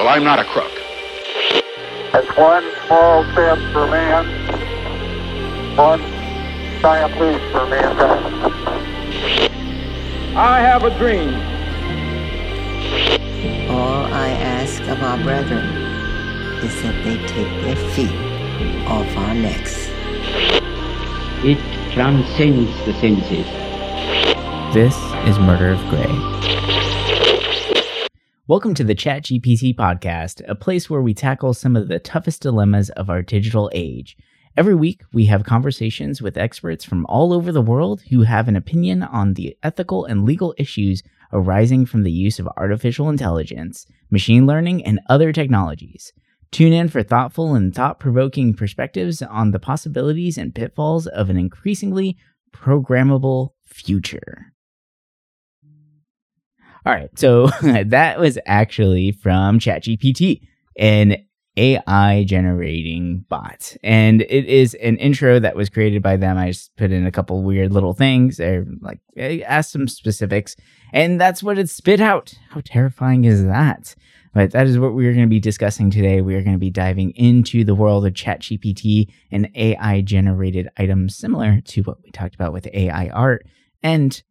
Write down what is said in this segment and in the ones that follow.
Well, I'm not a crook. It's one small step for man, one giant leap for mankind. I have a dream. All I ask of our brethren is that they take their feet off our necks. It transcends the senses. This is Murder of Gray. Welcome to the ChatGPT podcast, a place where we tackle some of the toughest dilemmas of our digital age. Every week, we have conversations with experts from all over the world who have an opinion on the ethical and legal issues arising from the use of artificial intelligence, machine learning, and other technologies. Tune in for thoughtful and thought provoking perspectives on the possibilities and pitfalls of an increasingly programmable future. All right, so that was actually from ChatGPT, an AI generating bot. And it is an intro that was created by them. I just put in a couple weird little things or like I asked some specifics, and that's what it spit out. How terrifying is that? But that is what we're going to be discussing today. We are going to be diving into the world of ChatGPT and AI generated items similar to what we talked about with AI art. And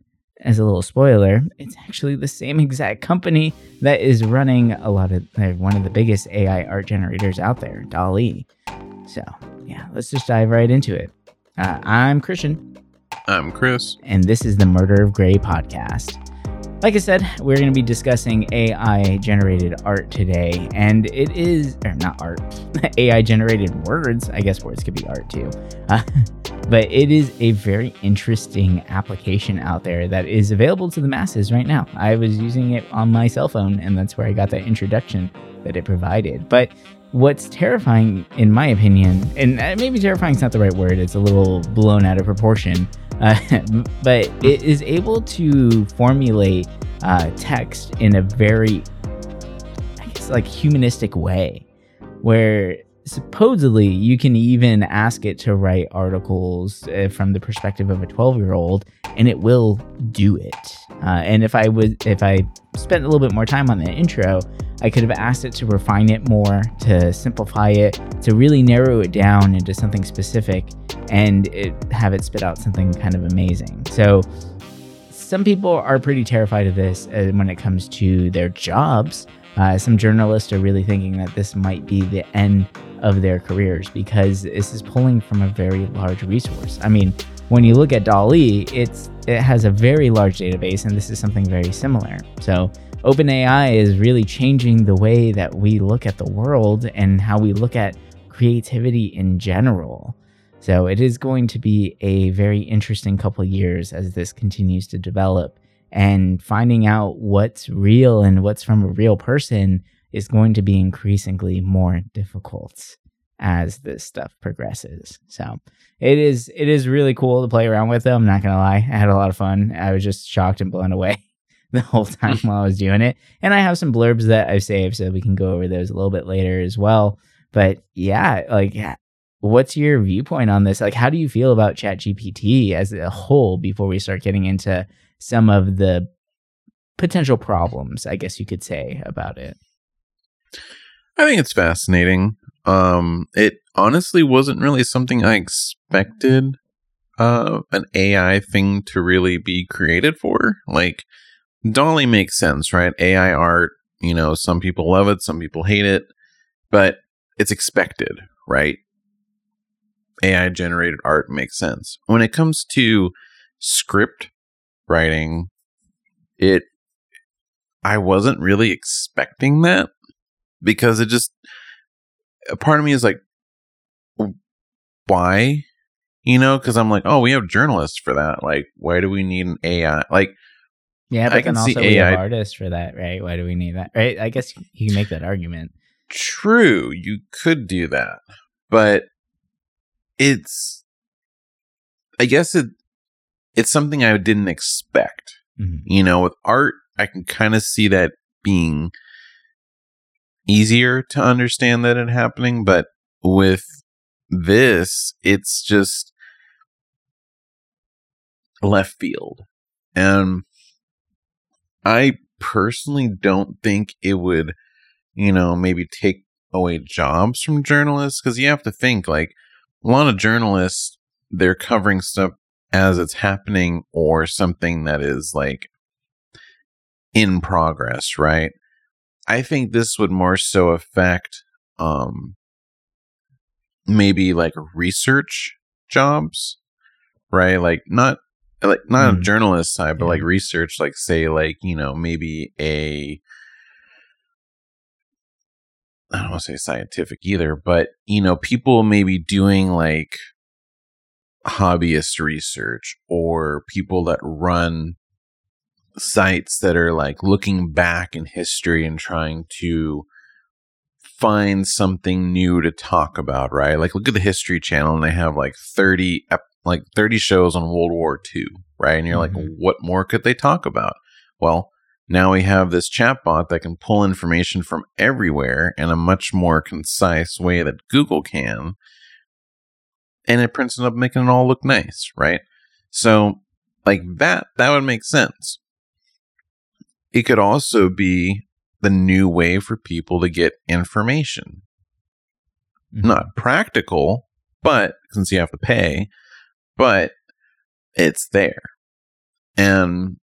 as a little spoiler, it's actually the same exact company that is running a lot of uh, one of the biggest AI art generators out there, DALL-E. So, yeah, let's just dive right into it. Uh, I'm Christian. I'm Chris. And this is the Murder of Gray podcast. Like I said, we're going to be discussing AI generated art today, and it is, or not art, AI generated words. I guess words could be art too. Uh, but it is a very interesting application out there that is available to the masses right now. I was using it on my cell phone, and that's where I got that introduction that it provided. But what's terrifying, in my opinion, and uh, maybe terrifying is not the right word, it's a little blown out of proportion but it is able to formulate uh, text in a very, I guess, like humanistic way, where supposedly you can even ask it to write articles uh, from the perspective of a 12 year old and it will do it. Uh, and if i would if i spent a little bit more time on the intro i could have asked it to refine it more to simplify it to really narrow it down into something specific and it, have it spit out something kind of amazing. So some people are pretty terrified of this uh, when it comes to their jobs. Uh, some journalists are really thinking that this might be the end of their careers because this is pulling from a very large resource. I mean, when you look at DALL-E, it's it has a very large database, and this is something very similar. So OpenAI is really changing the way that we look at the world and how we look at creativity in general. So it is going to be a very interesting couple years as this continues to develop and finding out what's real and what's from a real person is going to be increasingly more difficult as this stuff progresses. So it is it is really cool to play around with them. I'm not gonna lie. I had a lot of fun. I was just shocked and blown away the whole time hmm. while I was doing it. And I have some blurbs that I've saved so we can go over those a little bit later as well. But yeah, like what's your viewpoint on this? Like, how do you feel about ChatGPT as a whole before we start getting into some of the potential problems, I guess you could say, about it? I think it's fascinating. Um, it honestly wasn't really something I expected uh, an AI thing to really be created for. Like, DALL-E makes sense, right? AI art, you know, some people love it, some people hate it, but it's expected, right? AI generated art makes sense. When it comes to script writing, it I wasn't really expecting that because it just a part of me is like why? You know, because I'm like, oh, we have journalists for that. Like, why do we need an AI? Like, yeah, but I can also we AI... have artists for that, right? Why do we need that? Right? I guess you can make that argument. True, you could do that, but it's I guess it it's something I didn't expect. Mm-hmm. You know, with art, I can kind of see that being easier to understand that it happening, but with this, it's just left field. And I personally don't think it would you know, maybe take away jobs from journalists because you have to think like a lot of journalists they're covering stuff as it's happening or something that is like in progress, right? I think this would more so affect um maybe like research jobs, right? Like not like not Mm. a journalist side, but Yeah. like research, like say like, you know, maybe a I don't want to say scientific either, but you know, people maybe doing like hobbyist research or people that run sites that are like looking back in history and trying to find something new to talk about, right? Like look at the History Channel and they have like 30 ep- like 30 shows on World War II, right? And you're like, Mhm. what more could they talk about? Well, now we have this chatbot that can pull information from everywhere in a much more concise way that Google can. And it prints it up, making it all look nice, right? So, like that, that would make sense. It could also be the new way for people to get information. Mhm. Not practical, but since you have to pay, but it's there. And,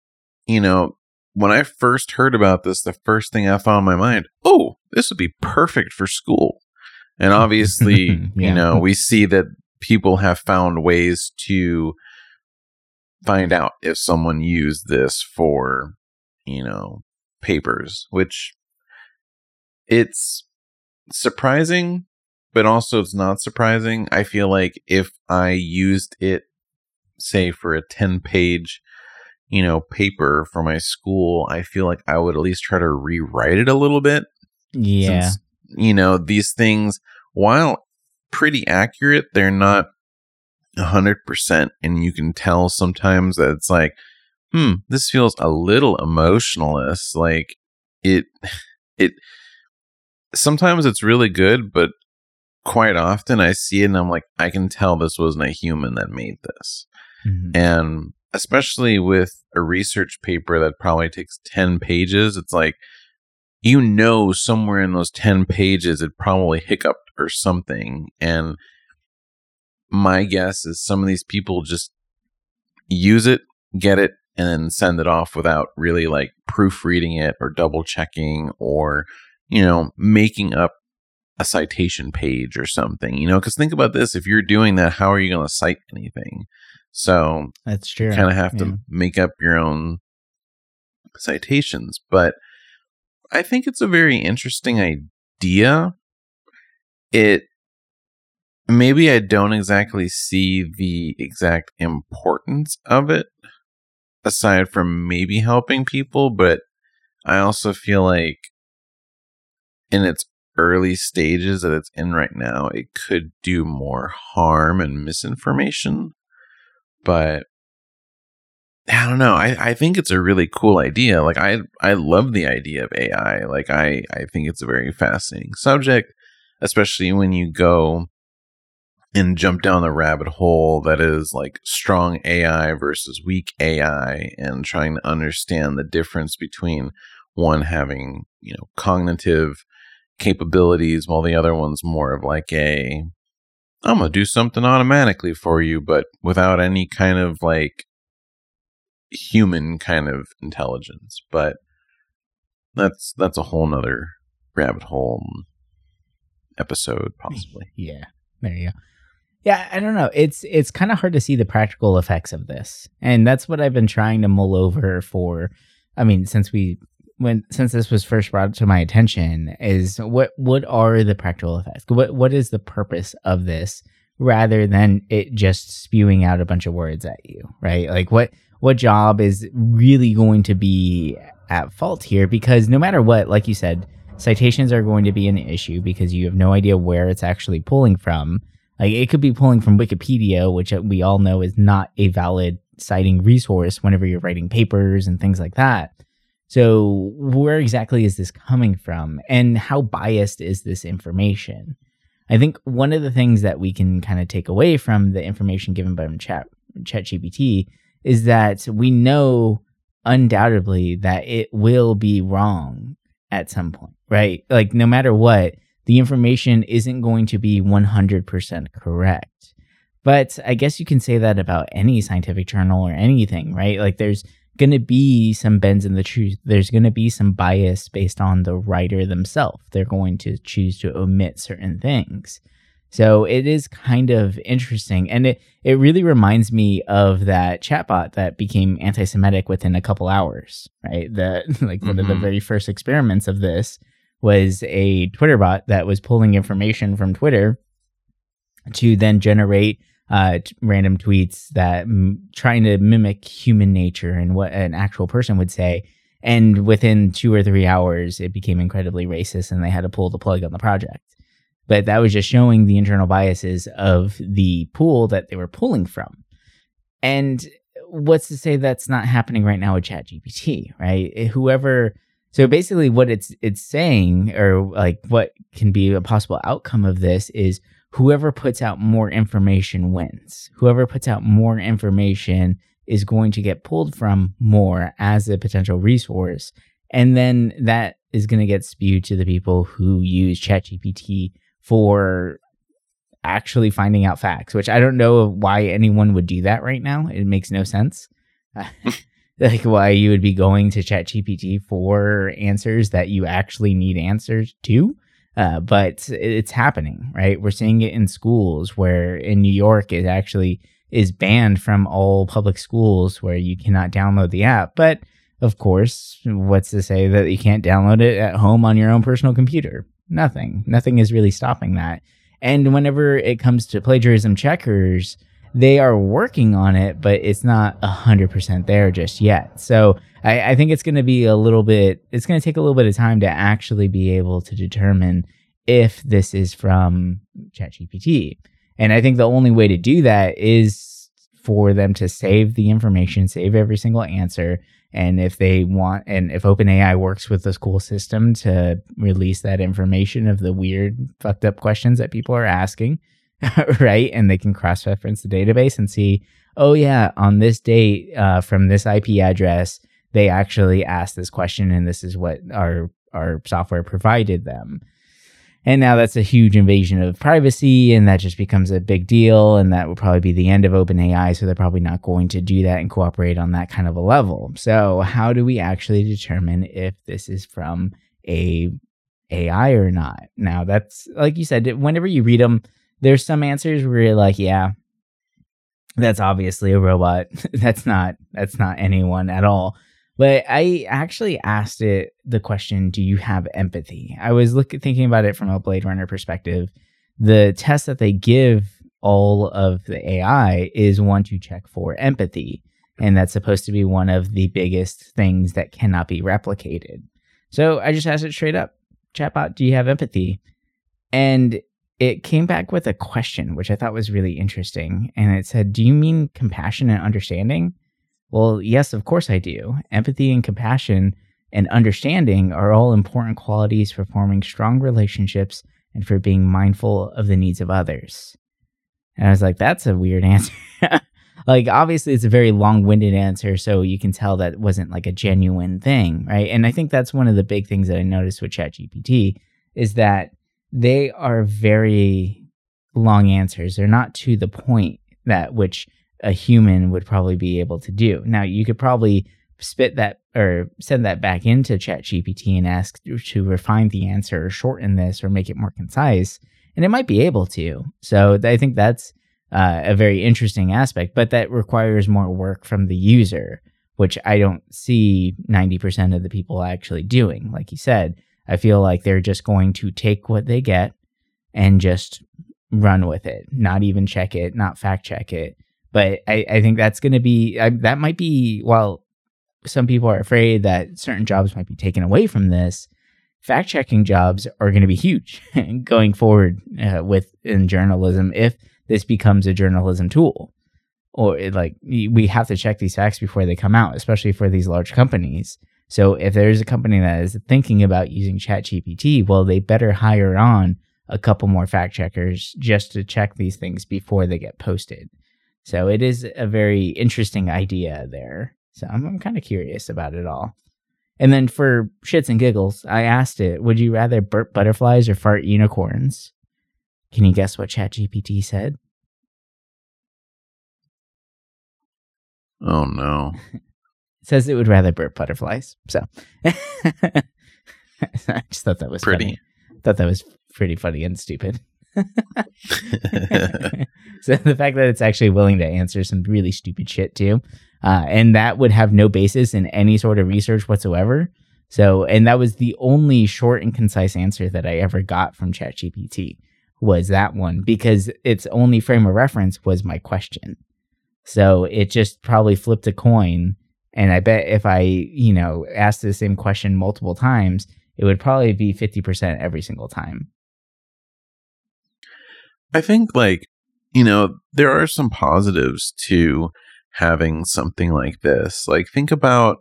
you know, when I first heard about this, the first thing I thought in my mind, oh, this would be perfect for school. And obviously, Yeah. you know, we see that people have found ways to find out if someone used this for, you know, papers, which it's surprising, but also it's not surprising. I feel like if I used it, say, for a 10 page, you know, paper for my school, I feel like I would at least try to rewrite it a little bit yeah. since, you know, these things, while pretty accurate, they're not a hundred percent. And you can tell sometimes that it's like, hmm, this feels a little emotionless. Like it, it, sometimes it's really good, but quite often I see it and I'm like, I can tell this wasn't a human that made this. Mhm. And especially with a research paper that probably takes 10 pages, it's like, you know, somewhere in those 10 pages, it probably hiccuped or something. And my guess is some of these people just use it, get it, and then send it off without really like proofreading it or double checking or, you know, making up a citation page or something, you know, because think about this if you're doing that, how are you going to cite anything? So That's true. kind of have to Yeah. make up your own citations. But I think it's a very interesting idea. It maybe I don't exactly see the exact importance of it aside from maybe helping people, but I also feel like in its early stages that it's in right now, it could do more harm and misinformation. But I don't know. I, I think it's a really cool idea. Like I I love the idea of AI. Like I, I think it's a very fascinating subject, especially when you go and jump down the rabbit hole that is like strong AI versus weak AI and trying to understand the difference between one having, you know, cognitive capabilities while the other one's more of like a I'm gonna do something automatically for you, but without any kind of like human kind of intelligence. But that's that's a whole nother rabbit hole mm, episode, possibly. Yeah. There you go. Yeah, I don't know. It's it's kind of hard to see the practical effects of this. And that's what I've been trying to mull over for I mean, since we when since this was first brought to my attention is what what are the practical effects? What what is the purpose of this rather than it just spewing out a bunch of words at you, right? Like what what job is really going to be at fault here because no matter what, like you said, citations are going to be an issue because you have no idea where it's actually pulling from. Like it could be pulling from Wikipedia, which uh, we all know is not a valid citing resource whenever you're writing papers and things like that. So, where exactly is this coming from and how biased is this information? I think one of the things that we can kind of take away from the information given by Chat ChatGPT is that we know undoubtedly that it will be wrong at some point, right? Like no matter what, the information isn't going to be 100% correct. But I guess you can say that about any scientific journal or anything, right? Like there's going to be some bends in the truth. There's going to be some bias based on the writer themselves. They're going to choose to omit certain things. So it is kind of interesting. And it, it really reminds me of that chatbot that became anti Semitic within a couple hours, right? The like mm-hmm. one of the mm-hmm. very first experiments of this was a Twitter bot that was pulling information from Twitter to then generate uh, t- random tweets that m- trying to mimic human nature and what an actual person would say. And within two or three hours, it became incredibly racist, and they had to pull the plug on the project but that was just showing the internal biases of the pool that they were pulling from. And what's to say that's not happening right now with ChatGPT, right? Whoever so basically what it's it's saying or like what can be a possible outcome of this is whoever puts out more information wins. Whoever puts out more information is going to get pulled from more as a potential resource. And then that is going to get spewed to the people who use ChatGPT for actually finding out facts, which I don't know why anyone would do that right now. It makes no sense. like why you would be going to ChatGPT for answers that you actually need answers to. Uh, but it's happening, right? We're seeing it in schools where in New York it actually is banned from all public schools where you cannot download the app. But of course, what's to say that you can't download it at home on your own personal computer? Nothing. Nothing is really stopping that. And whenever it comes to plagiarism checkers, they are working on it, but it's not 100% there just yet. So I, I think it's going to be a little bit, it's going to take a little bit of time to actually be able to determine if this is from ChatGPT. And I think the only way to do that is for them to save the information, save every single answer, and if they want, and if OpenAI works with the school system to release that information of the weird, fucked up questions that people are asking, right? And they can cross reference the database and see, oh, yeah, on this date uh, from this IP address, they actually asked this question, and this is what our, our software provided them. And now that's a huge invasion of privacy, and that just becomes a big deal. And that will probably be the end of OpenAI. So they're probably not going to do that and cooperate on that kind of a level. So, how do we actually determine if this is from a AI or not? Now, that's like you said, whenever you read them, there's some answers where you're like, yeah, that's obviously a robot. that's not that's not anyone at all. But I actually asked it the question, do you have empathy? I was looking thinking about it from a Blade Runner perspective. The test that they give all of the AI is one to check for empathy. And that's supposed to be one of the biggest things that cannot be replicated. So I just asked it straight up, chatbot, do you have empathy? And it came back with a question, which I thought was really interesting. And it said, Do you mean compassion and understanding? Well, yes, of course I do. Empathy and compassion and understanding are all important qualities for forming strong relationships and for being mindful of the needs of others. And I was like, that's a weird answer. like, obviously, it's a very long winded answer, so you can tell that wasn't like a genuine thing, right? And I think that's one of the big things that I noticed with ChatGPT is that they are very long answers. They're not to the point that which a human would probably be able to do. Now, you could probably spit that or send that back into ChatGPT and ask to refine the answer or shorten this or make it more concise, and it might be able to. So I think that's uh, a very interesting aspect, but that requires more work from the user, which I don't see 90% of the people actually doing. Like you said, I feel like they're just going to take what they get and just run with it, not even check it, not fact check it, but I, I think that's going to be, I, that might be, while some people are afraid that certain jobs might be taken away from this, fact checking jobs are going to be huge going forward uh, with in journalism if this becomes a journalism tool. Or like we have to check these facts before they come out, especially for these large companies. So if there's a company that is thinking about using ChatGPT, well, they better hire on a couple more fact checkers just to check these things before they get posted. So it is a very interesting idea there. So I'm, I'm kind of curious about it all. And then for shits and giggles, I asked it, would you rather burp butterflies or fart unicorns? Can you guess what ChatGPT said? Oh no. Says it would rather burp butterflies. So I just thought that was Pretty. funny. Thought that was pretty funny and stupid. so the fact that it's actually willing to answer some really stupid shit too, uh, and that would have no basis in any sort of research whatsoever. So, and that was the only short and concise answer that I ever got from ChatGPT was that one because its only frame of reference was my question. So it just probably flipped a coin. And I bet if I, you know, asked the same question multiple times, it would probably be 50% every single time. I think like, you know, there are some positives to having something like this. Like think about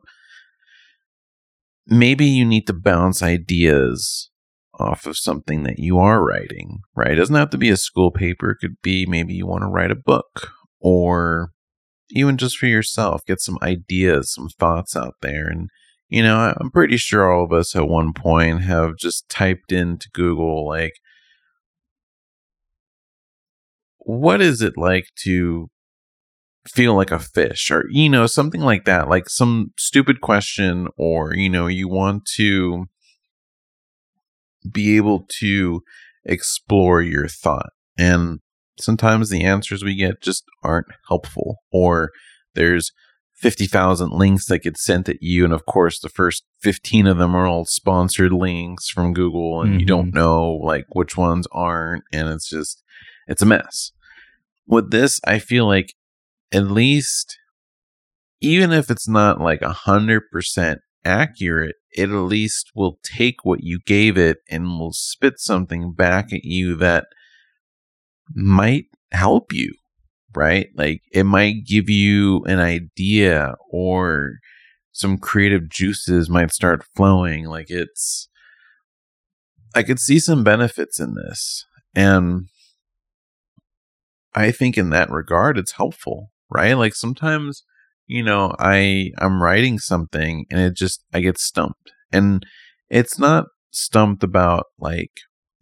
maybe you need to bounce ideas off of something that you are writing, right? It doesn't have to be a school paper. It could be maybe you want to write a book or even just for yourself, get some ideas, some thoughts out there. And, you know, I'm pretty sure all of us at one point have just typed into Google, like, what is it like to feel like a fish or you know something like that like some stupid question or you know you want to be able to explore your thought and sometimes the answers we get just aren't helpful or there's 50,000 links that get sent at you and of course the first 15 of them are all sponsored links from Google and you don't mm-hmm. know like which ones aren't and it's just it's a mess. With this i feel like at least even if it's not like a hundred percent accurate it at least will take what you gave it and will spit something back at you that might help you right like it might give you an idea or some creative juices might start flowing like it's i could see some benefits in this and I think in that regard it's helpful, right? Like sometimes, you know, I I'm writing something and it just I get stumped. And it's not stumped about like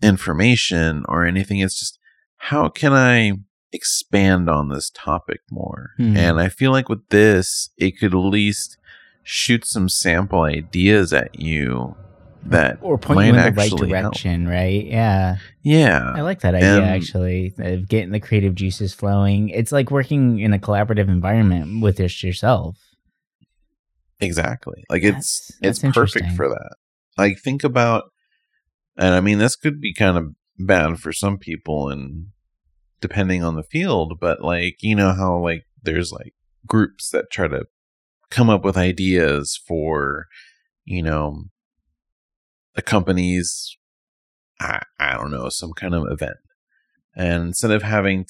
information or anything. It's just how can I expand on this topic more? Hmm. And I feel like with this, it could at least shoot some sample ideas at you that Or point you in the right actually help. direction, right? Yeah. Yeah. I like that idea And- actually of getting the creative juices flowing. It's like working in a collaborative environment with just yourself. Exactly. Like it's That's- it's perfect for that. Like think about and I mean this could be kind of bad for some people and depending on the field, but like you know how like there's like groups that try to come up with ideas for you know a company's I, I don't know, some kind of event. And instead of having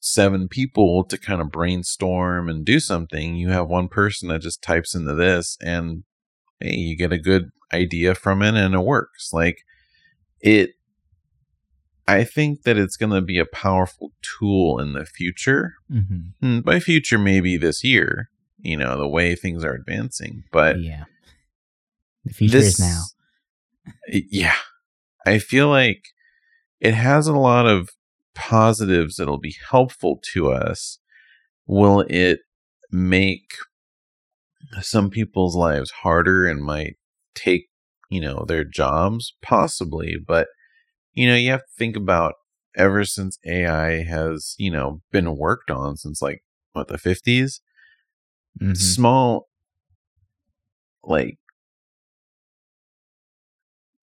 seven people to kind of brainstorm and do something, you have one person that just types into this and hey, you get a good idea from it and it works. Like it I think that it's going to be a powerful tool in the future. hmm Hmm, By future maybe this year, you know, the way things are advancing, but yeah. The future is now. Yeah. I feel like it has a lot of positives that'll be helpful to us. Will it make some people's lives harder and might take, you know, their jobs? Possibly. But, you know, you have to think about ever since AI has, you know, been worked on since like, what, the 50s? Mhm. small like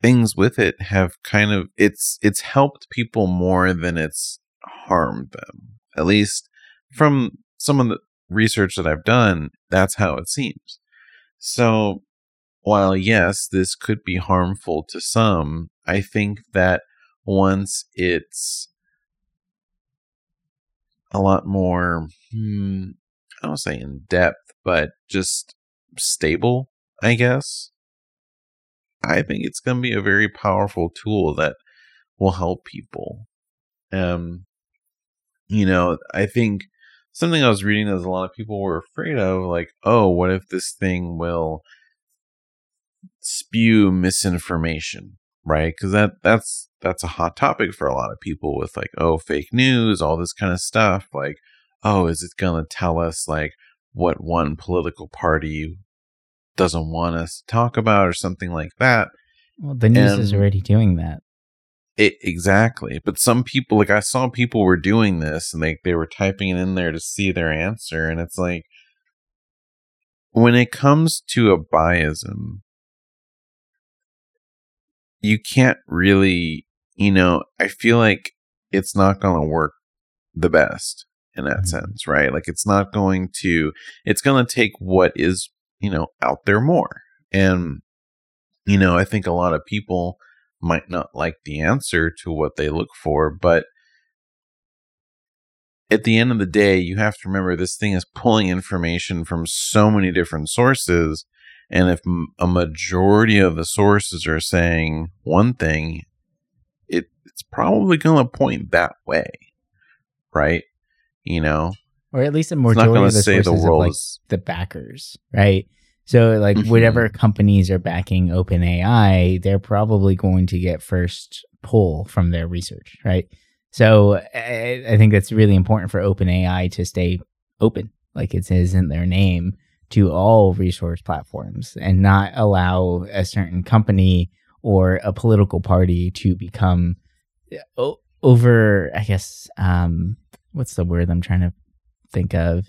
things with it have kind of it's it's helped people more than it's harmed them at least from some of the research that I've done that's how it seems so while yes this could be harmful to some I think that once it's a lot more hmm, I don't say in depth, but just stable, I guess. I think it's going to be a very powerful tool that will help people. Um, you know, I think something I was reading is a lot of people were afraid of, like, oh, what if this thing will spew misinformation, right? Because that that's that's a hot topic for a lot of people with like, oh, fake news, all this kind of stuff. Like, oh, is it gonna tell us like what one political party doesn't want us to talk about or something like that? Well, the news is already doing that. It exactly. But some people like I saw people were doing this and they they were typing it in there to see their answer and it's like when it comes to a biasm you can't really, you know, I feel like it's not going to work the best in that Mhm. sense, right? Like it's not going to it's going to take what is, you know, out there more. And you know, I think a lot of people might not like the answer to what they look for, but at the end of the day, you have to remember this thing is pulling information from so many different sources. And if a majority of the sources are saying one thing, it's probably going to point that way, right? You know, Or at least a majority of the sources the of like is. the backers, right? So like Mhm. whatever companies are backing OpenAI, they're probably going to get first pull from their research, right? So I, I think that's really important for OpenAI to stay open, like it says in their name, to all resource platforms and not allow a certain company or a political party to become o- over, I guess, um, what's the word I'm trying to think of?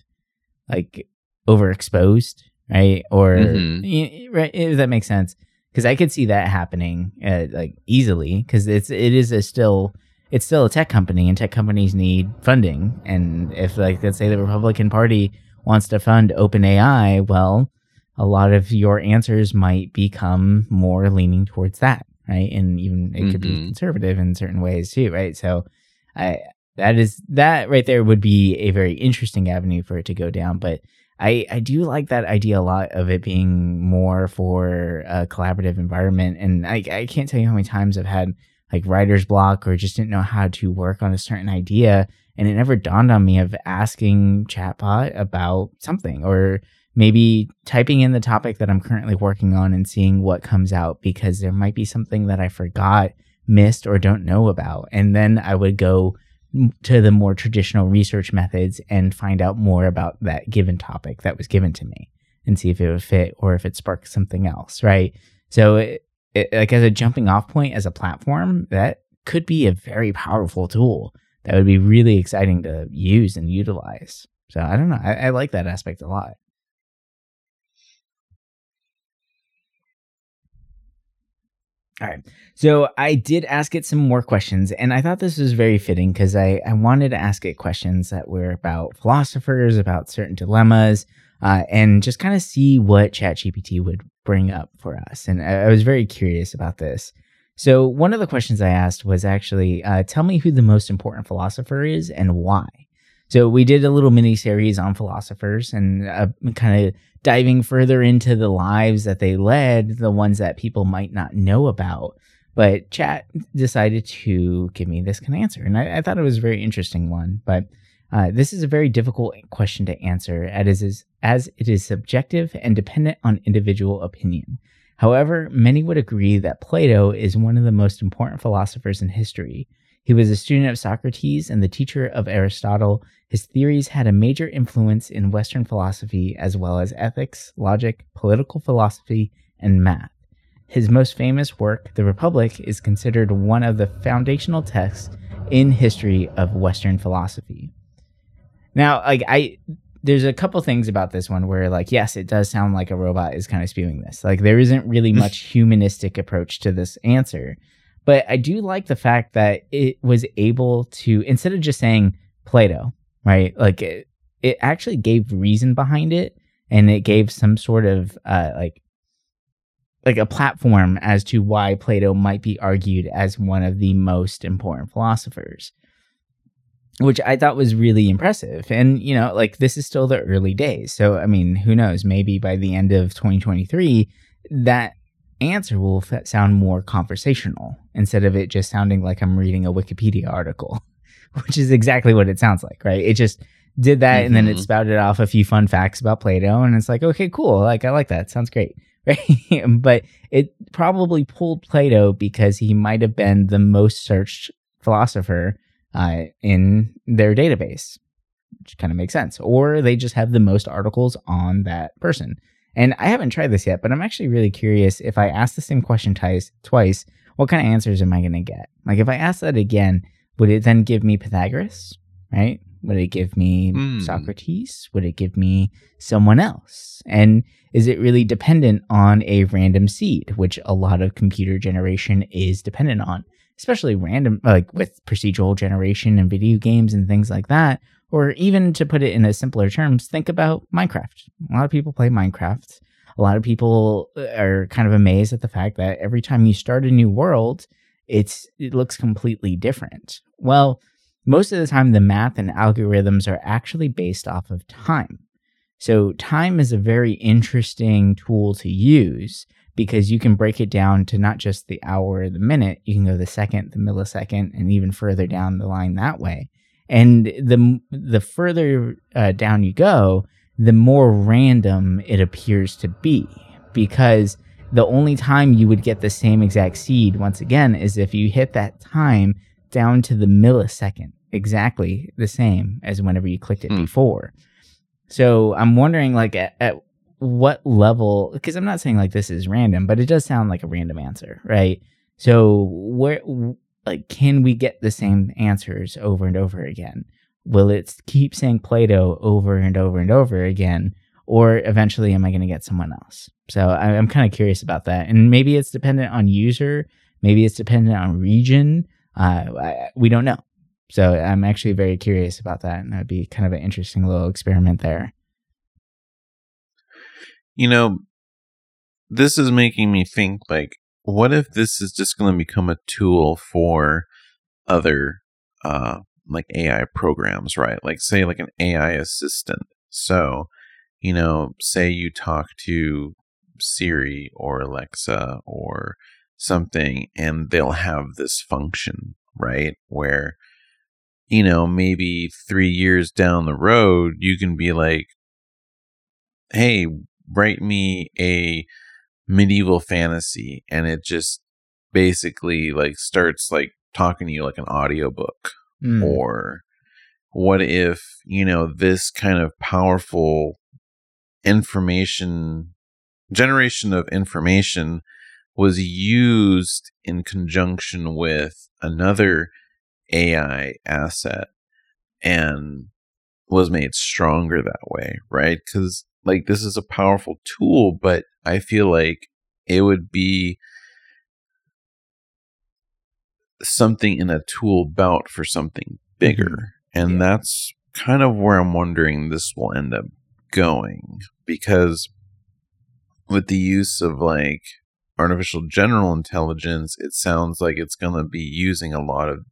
Like overexposed, right? Or Mhm. right, if that makes sense. Because I could see that happening, uh, like easily. Because it's it is a still it's still a tech company, and tech companies need funding. And if like let's say the Republican Party wants to fund OpenAI, well, a lot of your answers might become more leaning towards that, right? And even it could be Mhm. conservative in certain ways too, right? So, I that is that right there would be a very interesting avenue for it to go down, but. I, I do like that idea a lot of it being more for a collaborative environment. And I, I can't tell you how many times I've had like writer's block or just didn't know how to work on a certain idea. And it never dawned on me of asking chatbot about something or maybe typing in the topic that I'm currently working on and seeing what comes out because there might be something that I forgot, missed, or don't know about. And then I would go to the more traditional research methods and find out more about that given topic that was given to me and see if it would fit or if it sparks something else, right? So, it, it, like as a jumping off point, as a platform, that could be a very powerful tool that would be really exciting to use and utilize. So, I don't know. I, I like that aspect a lot. All right. So I did ask it some more questions, and I thought this was very fitting because I, I wanted to ask it questions that were about philosophers, about certain dilemmas, uh, and just kind of see what ChatGPT would bring up for us. And I, I was very curious about this. So one of the questions I asked was actually, uh, tell me who the most important philosopher is and why. So we did a little mini series on philosophers and uh, kind of diving further into the lives that they led, the ones that people might not know about. But chat decided to give me this kind of answer, and I, I thought it was a very interesting one. But uh, this is a very difficult question to answer, as, is, as it is subjective and dependent on individual opinion. However, many would agree that Plato is one of the most important philosophers in history. He was a student of Socrates and the teacher of Aristotle. His theories had a major influence in Western philosophy as well as ethics, logic, political philosophy, and math. His most famous work, The Republic, is considered one of the foundational texts in history of Western philosophy. Now, like I there's a couple things about this one where like yes, it does sound like a robot is kind of spewing this. Like there isn't really much humanistic approach to this answer. But I do like the fact that it was able to instead of just saying Plato, right? Like it, it actually gave reason behind it and it gave some sort of uh like like a platform as to why Plato might be argued as one of the most important philosophers which I thought was really impressive. And, you know, like this is still the early days. So, I mean, who knows? Maybe by the end of 2023, that answer will f- sound more conversational instead of it just sounding like I'm reading a Wikipedia article, which is exactly what it sounds like, right? It just did that and then it Mhm. spouted off a few fun facts about Plato. And it's like, okay, cool. Like, I like that. Sounds great. right? but it probably pulled Plato because he might have been the most searched philosopher uh, in their database, which kind of makes sense. Or they just have the most articles on that person. And I haven't tried this yet, but I'm actually really curious if I ask the same question twice, twice what kind of answers am I going to get? Like if I ask that again, would it then give me Pythagoras, right? Would it give me Hmm. Socrates? Would it give me someone else? And is it really dependent on a random seed, which a lot of computer generation is dependent on, especially random, like with procedural generation and video games and things like that? Or even to put it in a simpler terms, think about Minecraft. A lot of people play Minecraft. A lot of people uh, are kind of amazed at the fact that every time you start a new world, it's it looks completely different. Well, most of the time the math and algorithms are actually based off of time. So time is a very interesting tool to use because you can break it down to not just the hour the minute, you can go the second, the millisecond, and even further down the line that way. And the the further uh, down you go, the more random it appears to be because the only time you would get the same exact seed once again is if you hit that time down to the millisecond, exactly the same as whenever you clicked it Hmm. before. So I'm wondering, like, at, at what level? Because I'm not saying like this is random, but it does sound like a random answer, right? So where, like, can we get the same answers over and over again? Will it keep saying Plato over and over and over again? Or eventually, am I going to get someone else? So I, I'm kind of curious about that. And maybe it's dependent on user, maybe it's dependent on region. Uh, I, we don't know. So I'm actually very curious about that. And that'd be kind of an interesting little experiment there. You know, this is making me think like, what if this is just going to become a tool for other, uh, like AI programs, right? Like, say, like an AI assistant. So, you know, say you talk to Siri or Alexa or something, and they'll have this function, right? Where, you know, maybe three years down the road, you can be like, hey, write me a medieval fantasy and it just basically like starts like talking to you like an audiobook Mm. or what if you know this kind of powerful information generation of information was used in conjunction with another AI asset and was made stronger that way, right? Because like this is a powerful tool, but I feel like it would be something in a tool belt for something mm-hmm. bigger. And Yeah. that's kind of where I'm wondering this will end up going because with the use of like artificial general intelligence, it sounds like it's going to be using a lot of,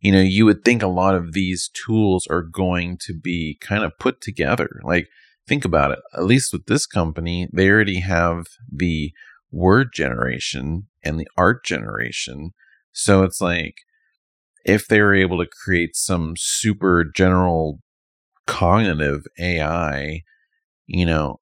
you know, you would think a lot of these tools are going to be kind of put together. Like, think about it. At least with this company, they already have the word generation and the art generation. So it's like, if they were able to create some super general cognitive AI, you know,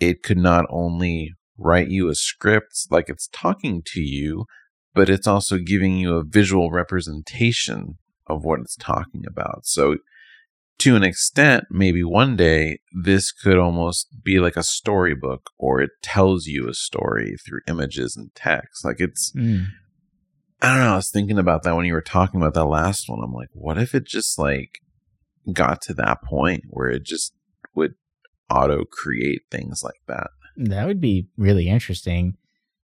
it could not only write you a script like it's talking to you, but it's also giving you a visual representation of what it's talking about. So, to an extent, maybe one day this could almost be like a storybook or it tells you a story through images and text. Like it's, Mm. I don't know. I was thinking about that when you were talking about that last one. I'm like, what if it just like got to that point where it just would auto create things like that? That would be really interesting.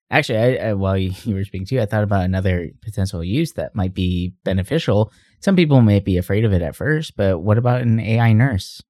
Actually, I, I, while you, you were speaking too, I thought about another potential use that might be beneficial. Some people may be afraid of it at first, but what about an AI nurse?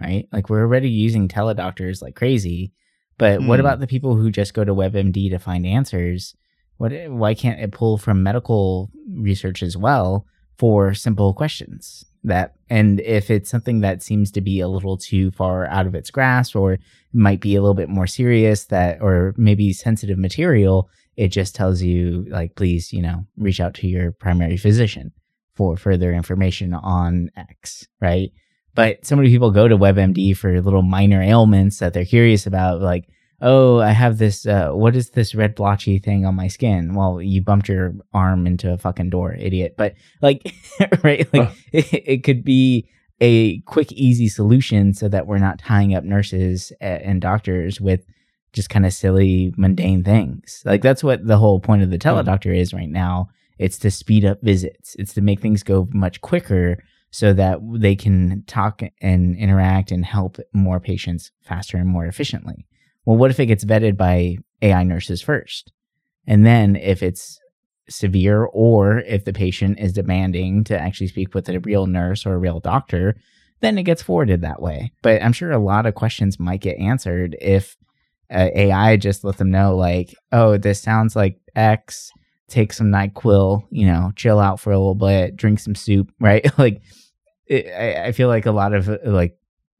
Right? Like we're already using teledoctors like crazy, but what Hmm. about the people who just go to WebMD to find answers? What? Why can't it pull from medical research as well for simple questions? That and if it's something that seems to be a little too far out of its grasp or might be a little bit more serious that or maybe sensitive material it just tells you like please you know reach out to your primary physician for further information on x right but so many people go to WebMD for little minor ailments that they're curious about like oh, I have this. Uh, what is this red blotchy thing on my skin? Well, you bumped your arm into a fucking door, idiot. But like, right? Like, it, it could be a quick, easy solution so that we're not tying up nurses and doctors with just kind of silly, mundane things. Like that's what the whole point of the teledoctor is right now. It's to speed up visits. It's to make things go much quicker so that they can talk and interact and help more patients faster and more efficiently. Well, what if it gets vetted by AI nurses first? And then if it's severe or if the patient is demanding to actually speak with a real nurse or a real doctor, then it gets forwarded that way. But I'm sure a lot of questions might get answered if uh, AI just let them know, like, oh, this sounds like X. Take some NyQuil, you know, chill out for a little bit, drink some soup, right? like, it, I, I feel like a lot of uh, like,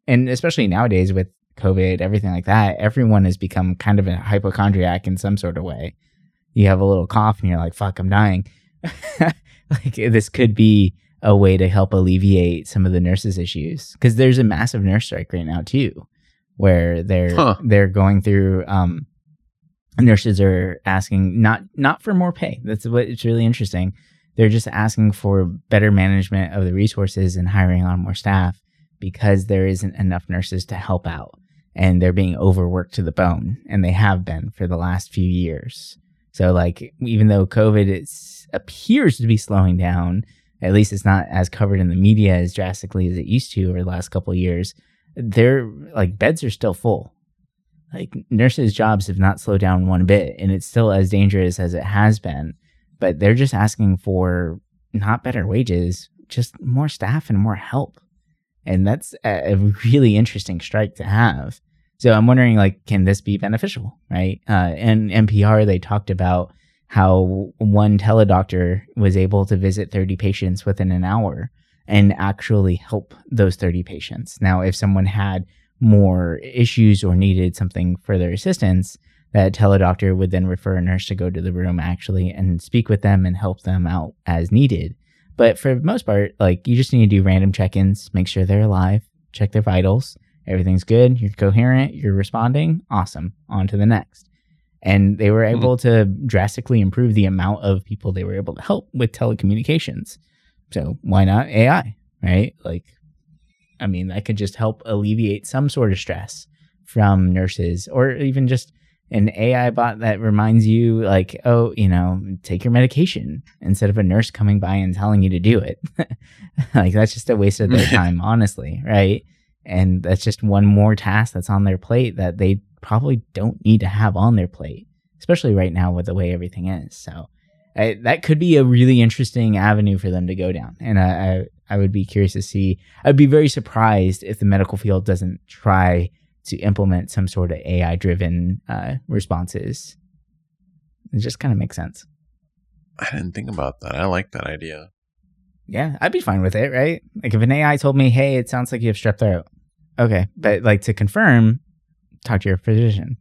and especially nowadays with COVID, everything like that, everyone has become kind of a hypochondriac in some sort of way. You have a little cough and you're like, fuck, I'm dying. like, this could be a way to help alleviate some of the nurses' issues because there's a massive nurse strike right now, too, where they're Huh. they're going through um nurses are asking not not for more pay. That's what it's really interesting. They're just asking for better management of the resources and hiring on more staff because there isn't enough nurses to help out and they're being overworked to the bone and they have been for the last few years. So like even though covid is, appears to be slowing down at least it's not as covered in the media as drastically as it used to over the last couple of years they're like beds are still full like nurses jobs have not slowed down one bit and it's still as dangerous as it has been but they're just asking for not better wages just more staff and more help. And that's a really interesting strike to have. So i'm wondering like can this be beneficial right? Uh, in npr they talked about how one teledoctor was able to visit 30 patients within an hour and actually help those 30 patients. Now if someone had more issues or needed something further assistance, that teledoctor would then refer a nurse to go to the room actually and speak with them and help them out as needed. But for the most part, like you just need to do random check-ins, make sure they're alive, check their vitals, everything's good, you're coherent, you're responding, awesome, on to the next. And they were Mhm. able to drastically improve the amount of people they were able to help with telecommunications. So why not AI, right? Like I mean, that could just help alleviate some sort of stress from nurses or even just an AI bot that reminds you, like, oh, you know, take your medication instead of a nurse coming by and telling you to do it. like, that's just a waste of their time, honestly, right? And that's just one more task that's on their plate that they probably don't need to have on their plate, especially right now with the way everything is. So, I, that could be a really interesting avenue for them to go down. And I, I, I would be curious to see. I'd be very surprised if the medical field doesn't try to implement some sort of AI driven uh, responses. It just kind of makes sense. I didn't think about that. I like that idea. Yeah, I'd be fine with it, right? Like if an AI told me, "Hey, it sounds like you have strep throat," okay, but like to confirm, talk to your physician,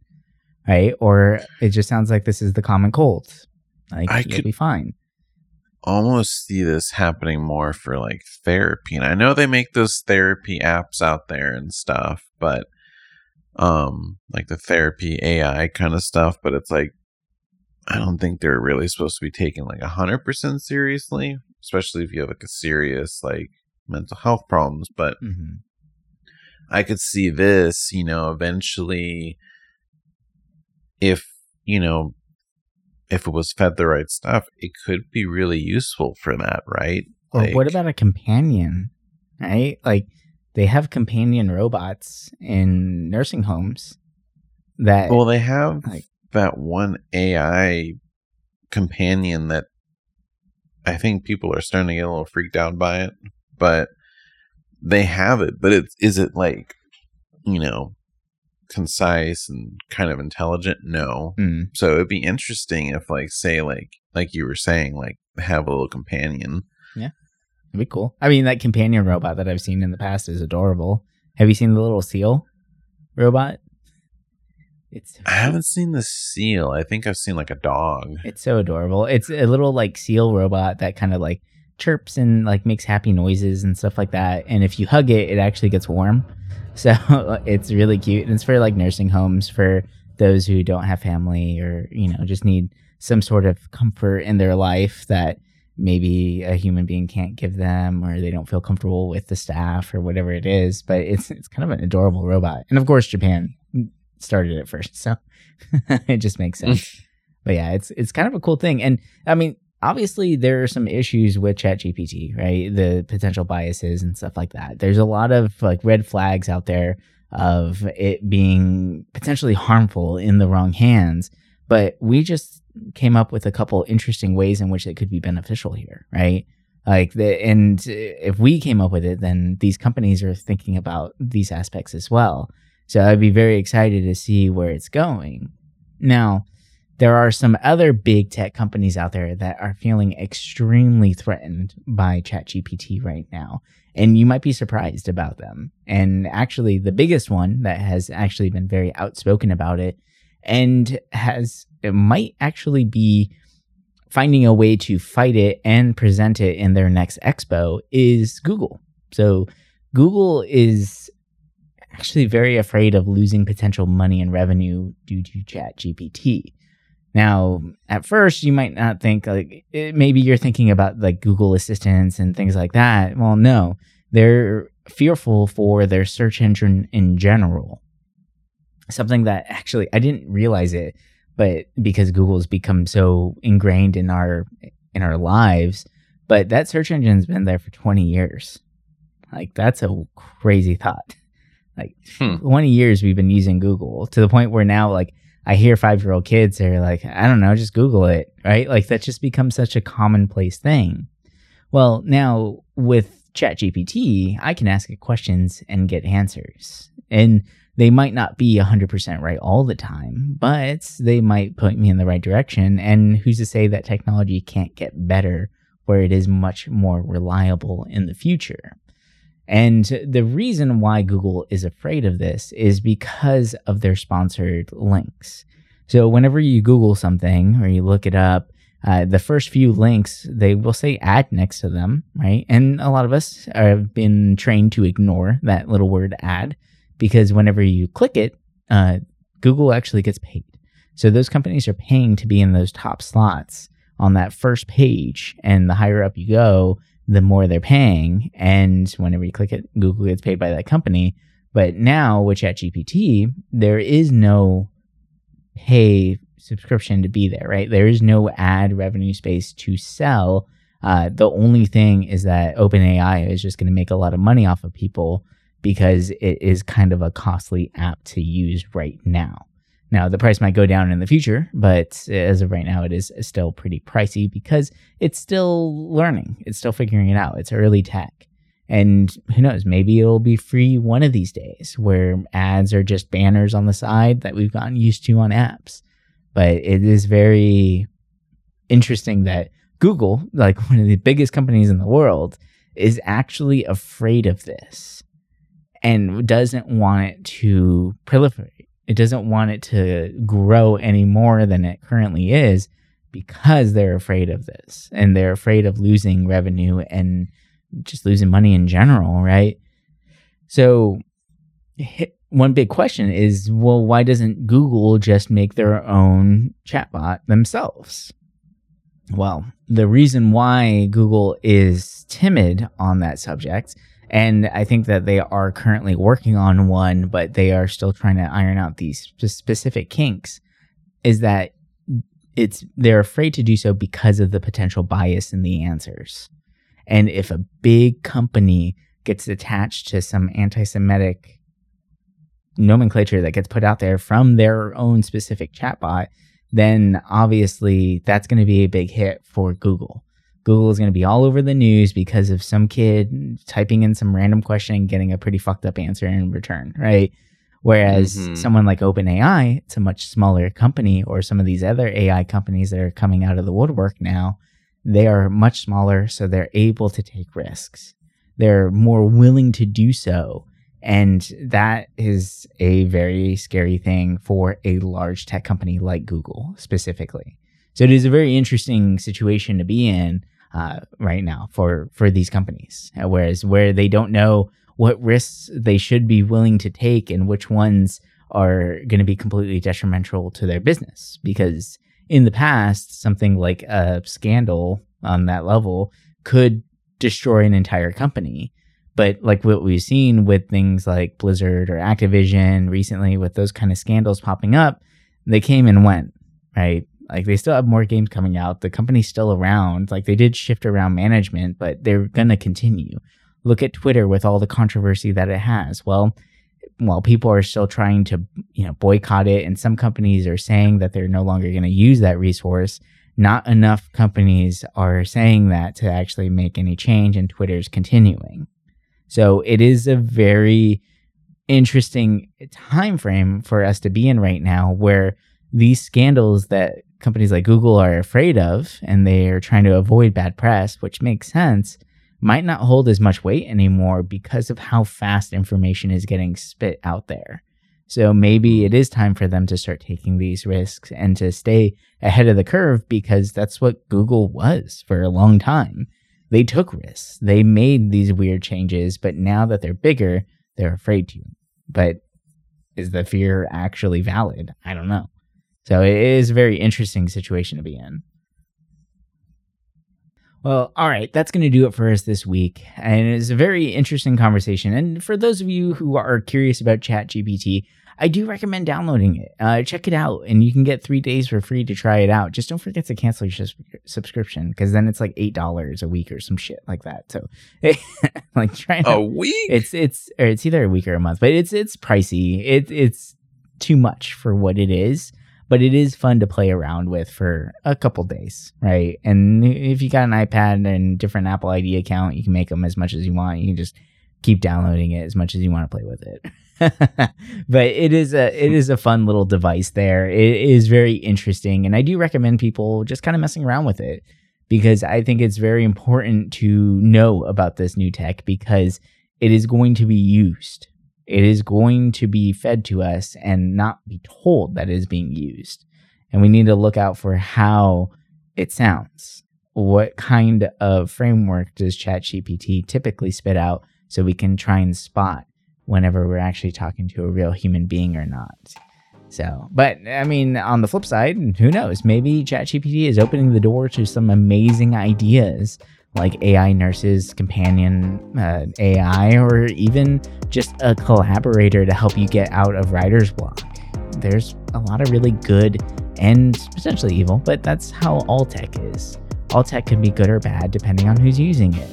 right? Or it just sounds like this is the common cold. Like I you'll could- be fine. Almost see this happening more for like therapy. And I know they make those therapy apps out there and stuff, but um like the therapy AI kind of stuff, but it's like I don't think they're really supposed to be taken like 100% seriously, especially if you have like a serious like mental health problems, but hmm I could see this, you know, eventually if, you know, if it was fed the right stuff, it could be really useful for that, right? Or what about a companion? Right? Like they have companion robots in nursing homes that Well, they have like- that one AI companion that I think people are starting to get a little freaked out by it, but they have it. But it's is it like, you know, concise and kind of intelligent? No. Mm, So it'd be interesting if, like, say, like, like you were saying, like, have a little companion. Yeah, it'd be cool. I mean, that companion robot that I've seen in the past is adorable. Have you seen the little seal robot? It's I haven't seen the seal. I think I've seen like a dog. It's so adorable. It's a little like seal robot that kind of like chirps and like makes happy noises and stuff like that. And if you hug it, it actually gets warm. So it's really cute. And it's for like nursing homes for those who don't have family or you know just need some sort of comfort in their life that maybe a human being can't give them or they don't feel comfortable with the staff or whatever it is but it's it's kind of an adorable robot and of course japan started it first so it just makes sense but yeah it's it's kind of a cool thing and i mean obviously there are some issues with ChatGPT, right? The potential biases and stuff like that. There's a lot of like red flags out there of it being potentially harmful in the wrong hands, but we just came up with a couple interesting ways in which it could be beneficial here, right? Like the and if we came up with it, then these companies are thinking about these aspects as well. So I'd be very excited to see where it's going. Now, there are some other big tech companies out there that are feeling extremely threatened by ChatGPT right now. And you might be surprised about them. And actually, the biggest one that has actually been very outspoken about it and has, it might actually be finding a way to fight it and present it in their next expo is Google. So, Google is actually very afraid of losing potential money and revenue due to ChatGPT. Now, at first, you might not think like it, maybe you're thinking about like Google Assistants and things like that. Well, no, they're fearful for their search engine in general. Something that actually I didn't realize it, but because Google's become so ingrained in our in our lives, but that search engine's been there for 20 years. Like that's a crazy thought. Like Hmm. 20 years we've been using Google to the point where now like I hear five year old kids they're like, I don't know, just Google it, right? Like that just becomes such a commonplace thing. Well, now with ChatGPT, I can ask it questions and get answers. And they might not be 100% right all the time, but they might point me in the right direction. And who's to say that technology can't get better where it is much more reliable in the future? And the reason why Google is afraid of this is because of their sponsored links. So whenever you Google something or you look it up, uh, the first few links they will say ad next to them, right? And a lot of us have been trained to ignore that little word ad because whenever you click it, uh, Google actually gets paid. So those companies are paying to be in those top slots on that first page, and the higher up you go, the more they're paying. And whenever you click it, Google gets paid by that company. But now with ChatGPT, there is no pay subscription to be there, right? There is no ad revenue space to sell. Uh, the only thing is that OpenAI is just going to make a lot of money off of people because it is kind of a costly app to use right now. Now, the price might go down in the future, but as of right now, it is still pretty pricey because it's still learning. It's still figuring it out. It's early tech. And who knows, maybe it'll be free one of these days where ads are just banners on the side that we've gotten used to on apps. But it is very interesting that Google, like one of the biggest companies in the world, is actually afraid of this and doesn't want it to proliferate. It doesn't want it to grow any more than it currently is because they're afraid of this and they're afraid of losing revenue and just losing money in general, right? So, one big question is well, why doesn't Google just make their own chatbot themselves? Well, the reason why Google is timid on that subject, and I think that they are currently working on one, but they are still trying to iron out these specific kinks, is that it's they're afraid to do so because of the potential bias in the answers. And if a big company gets attached to some anti-Semitic nomenclature that gets put out there from their own specific chatbot, then obviously that's going to be a big hit for Google. Google is going to be all over the news because of some kid typing in some random question and getting a pretty fucked up answer in return, right? Whereas Mhm. someone like OpenAI, it's a much smaller company, or some of these other AI companies that are coming out of the woodwork now, they are much smaller, so they're able to take risks. They're more willing to do so. And that is a very scary thing for a large tech company like Google specifically. So it is a very interesting situation to be in uh, right now for for these companies. Uh, Whereas where they don't know what risks they should be willing to take and which ones are going to be completely detrimental to their business because in the past, something like a scandal on that level could destroy an entire company. But like what we've seen with things like Blizzard or Activision recently, with those kind of scandals popping up, they came and went, right? Like they still have more games coming out. The company's still around. Like they did shift around management, but they're going to continue. Look at Twitter with all the controversy that it has. Well, while people are still trying to, you know, boycott it and some companies are saying that they're no longer going to use that resource, not enough companies are saying that to actually make any change and Twitter's continuing. So it is a very interesting time frame for us to be in right now where these scandals that companies like Google are afraid of and they are trying to avoid bad press, which makes sense, might not hold as much weight anymore because of how fast information is getting spit out there. So maybe it is time for them to start taking these risks and to stay ahead of the curve because that's what Google was for a long time. They took risks. They made these weird changes, but now that they're bigger, they're afraid to. But is the fear actually valid? I don't know. So it is a very interesting situation to be in. Well, all right, that's going to do it for us this week. And it's a very interesting conversation. And for those of you who are curious about ChatGPT, I do recommend downloading it. Uh, check it out, and you can get three days for free to try it out. Just don't forget to cancel your subscription because then it's like eight dollars a week or some shit like that. So, like trying a week. It's it's or it's either a week or a month, but it's it's pricey. It it's too much for what it is but it is fun to play around with for a couple days, right? And if you got an iPad and different Apple ID account, you can make them as much as you want. You can just keep downloading it as much as you want to play with it. but it is a it is a fun little device there. It is very interesting and I do recommend people just kind of messing around with it because I think it's very important to know about this new tech because it is going to be used it is going to be fed to us and not be told that it is being used. And we need to look out for how it sounds. What kind of framework does ChatGPT typically spit out so we can try and spot whenever we're actually talking to a real human being or not? So, but I mean, on the flip side, who knows? Maybe ChatGPT is opening the door to some amazing ideas like AI nurses, companion uh, AI, or even just a collaborator to help you get out of writer's block. There's a lot of really good and potentially evil, but that's how all tech is. All tech can be good or bad depending on who's using it.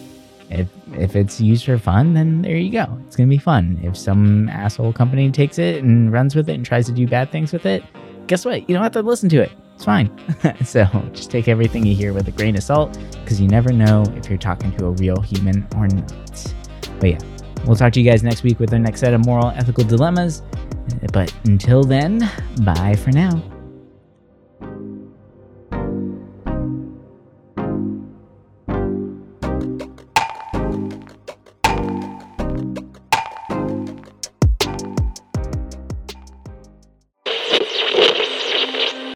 If if it's used for fun, then there you go. It's gonna be fun. If some asshole company takes it and runs with it and tries to do bad things with it, guess what? You don't have to listen to it it's fine. so just take everything you hear with a grain of salt because you never know if you're talking to a real human or not. But yeah, we'll talk to you guys next week with our next set of moral ethical dilemmas. But until then, bye for now.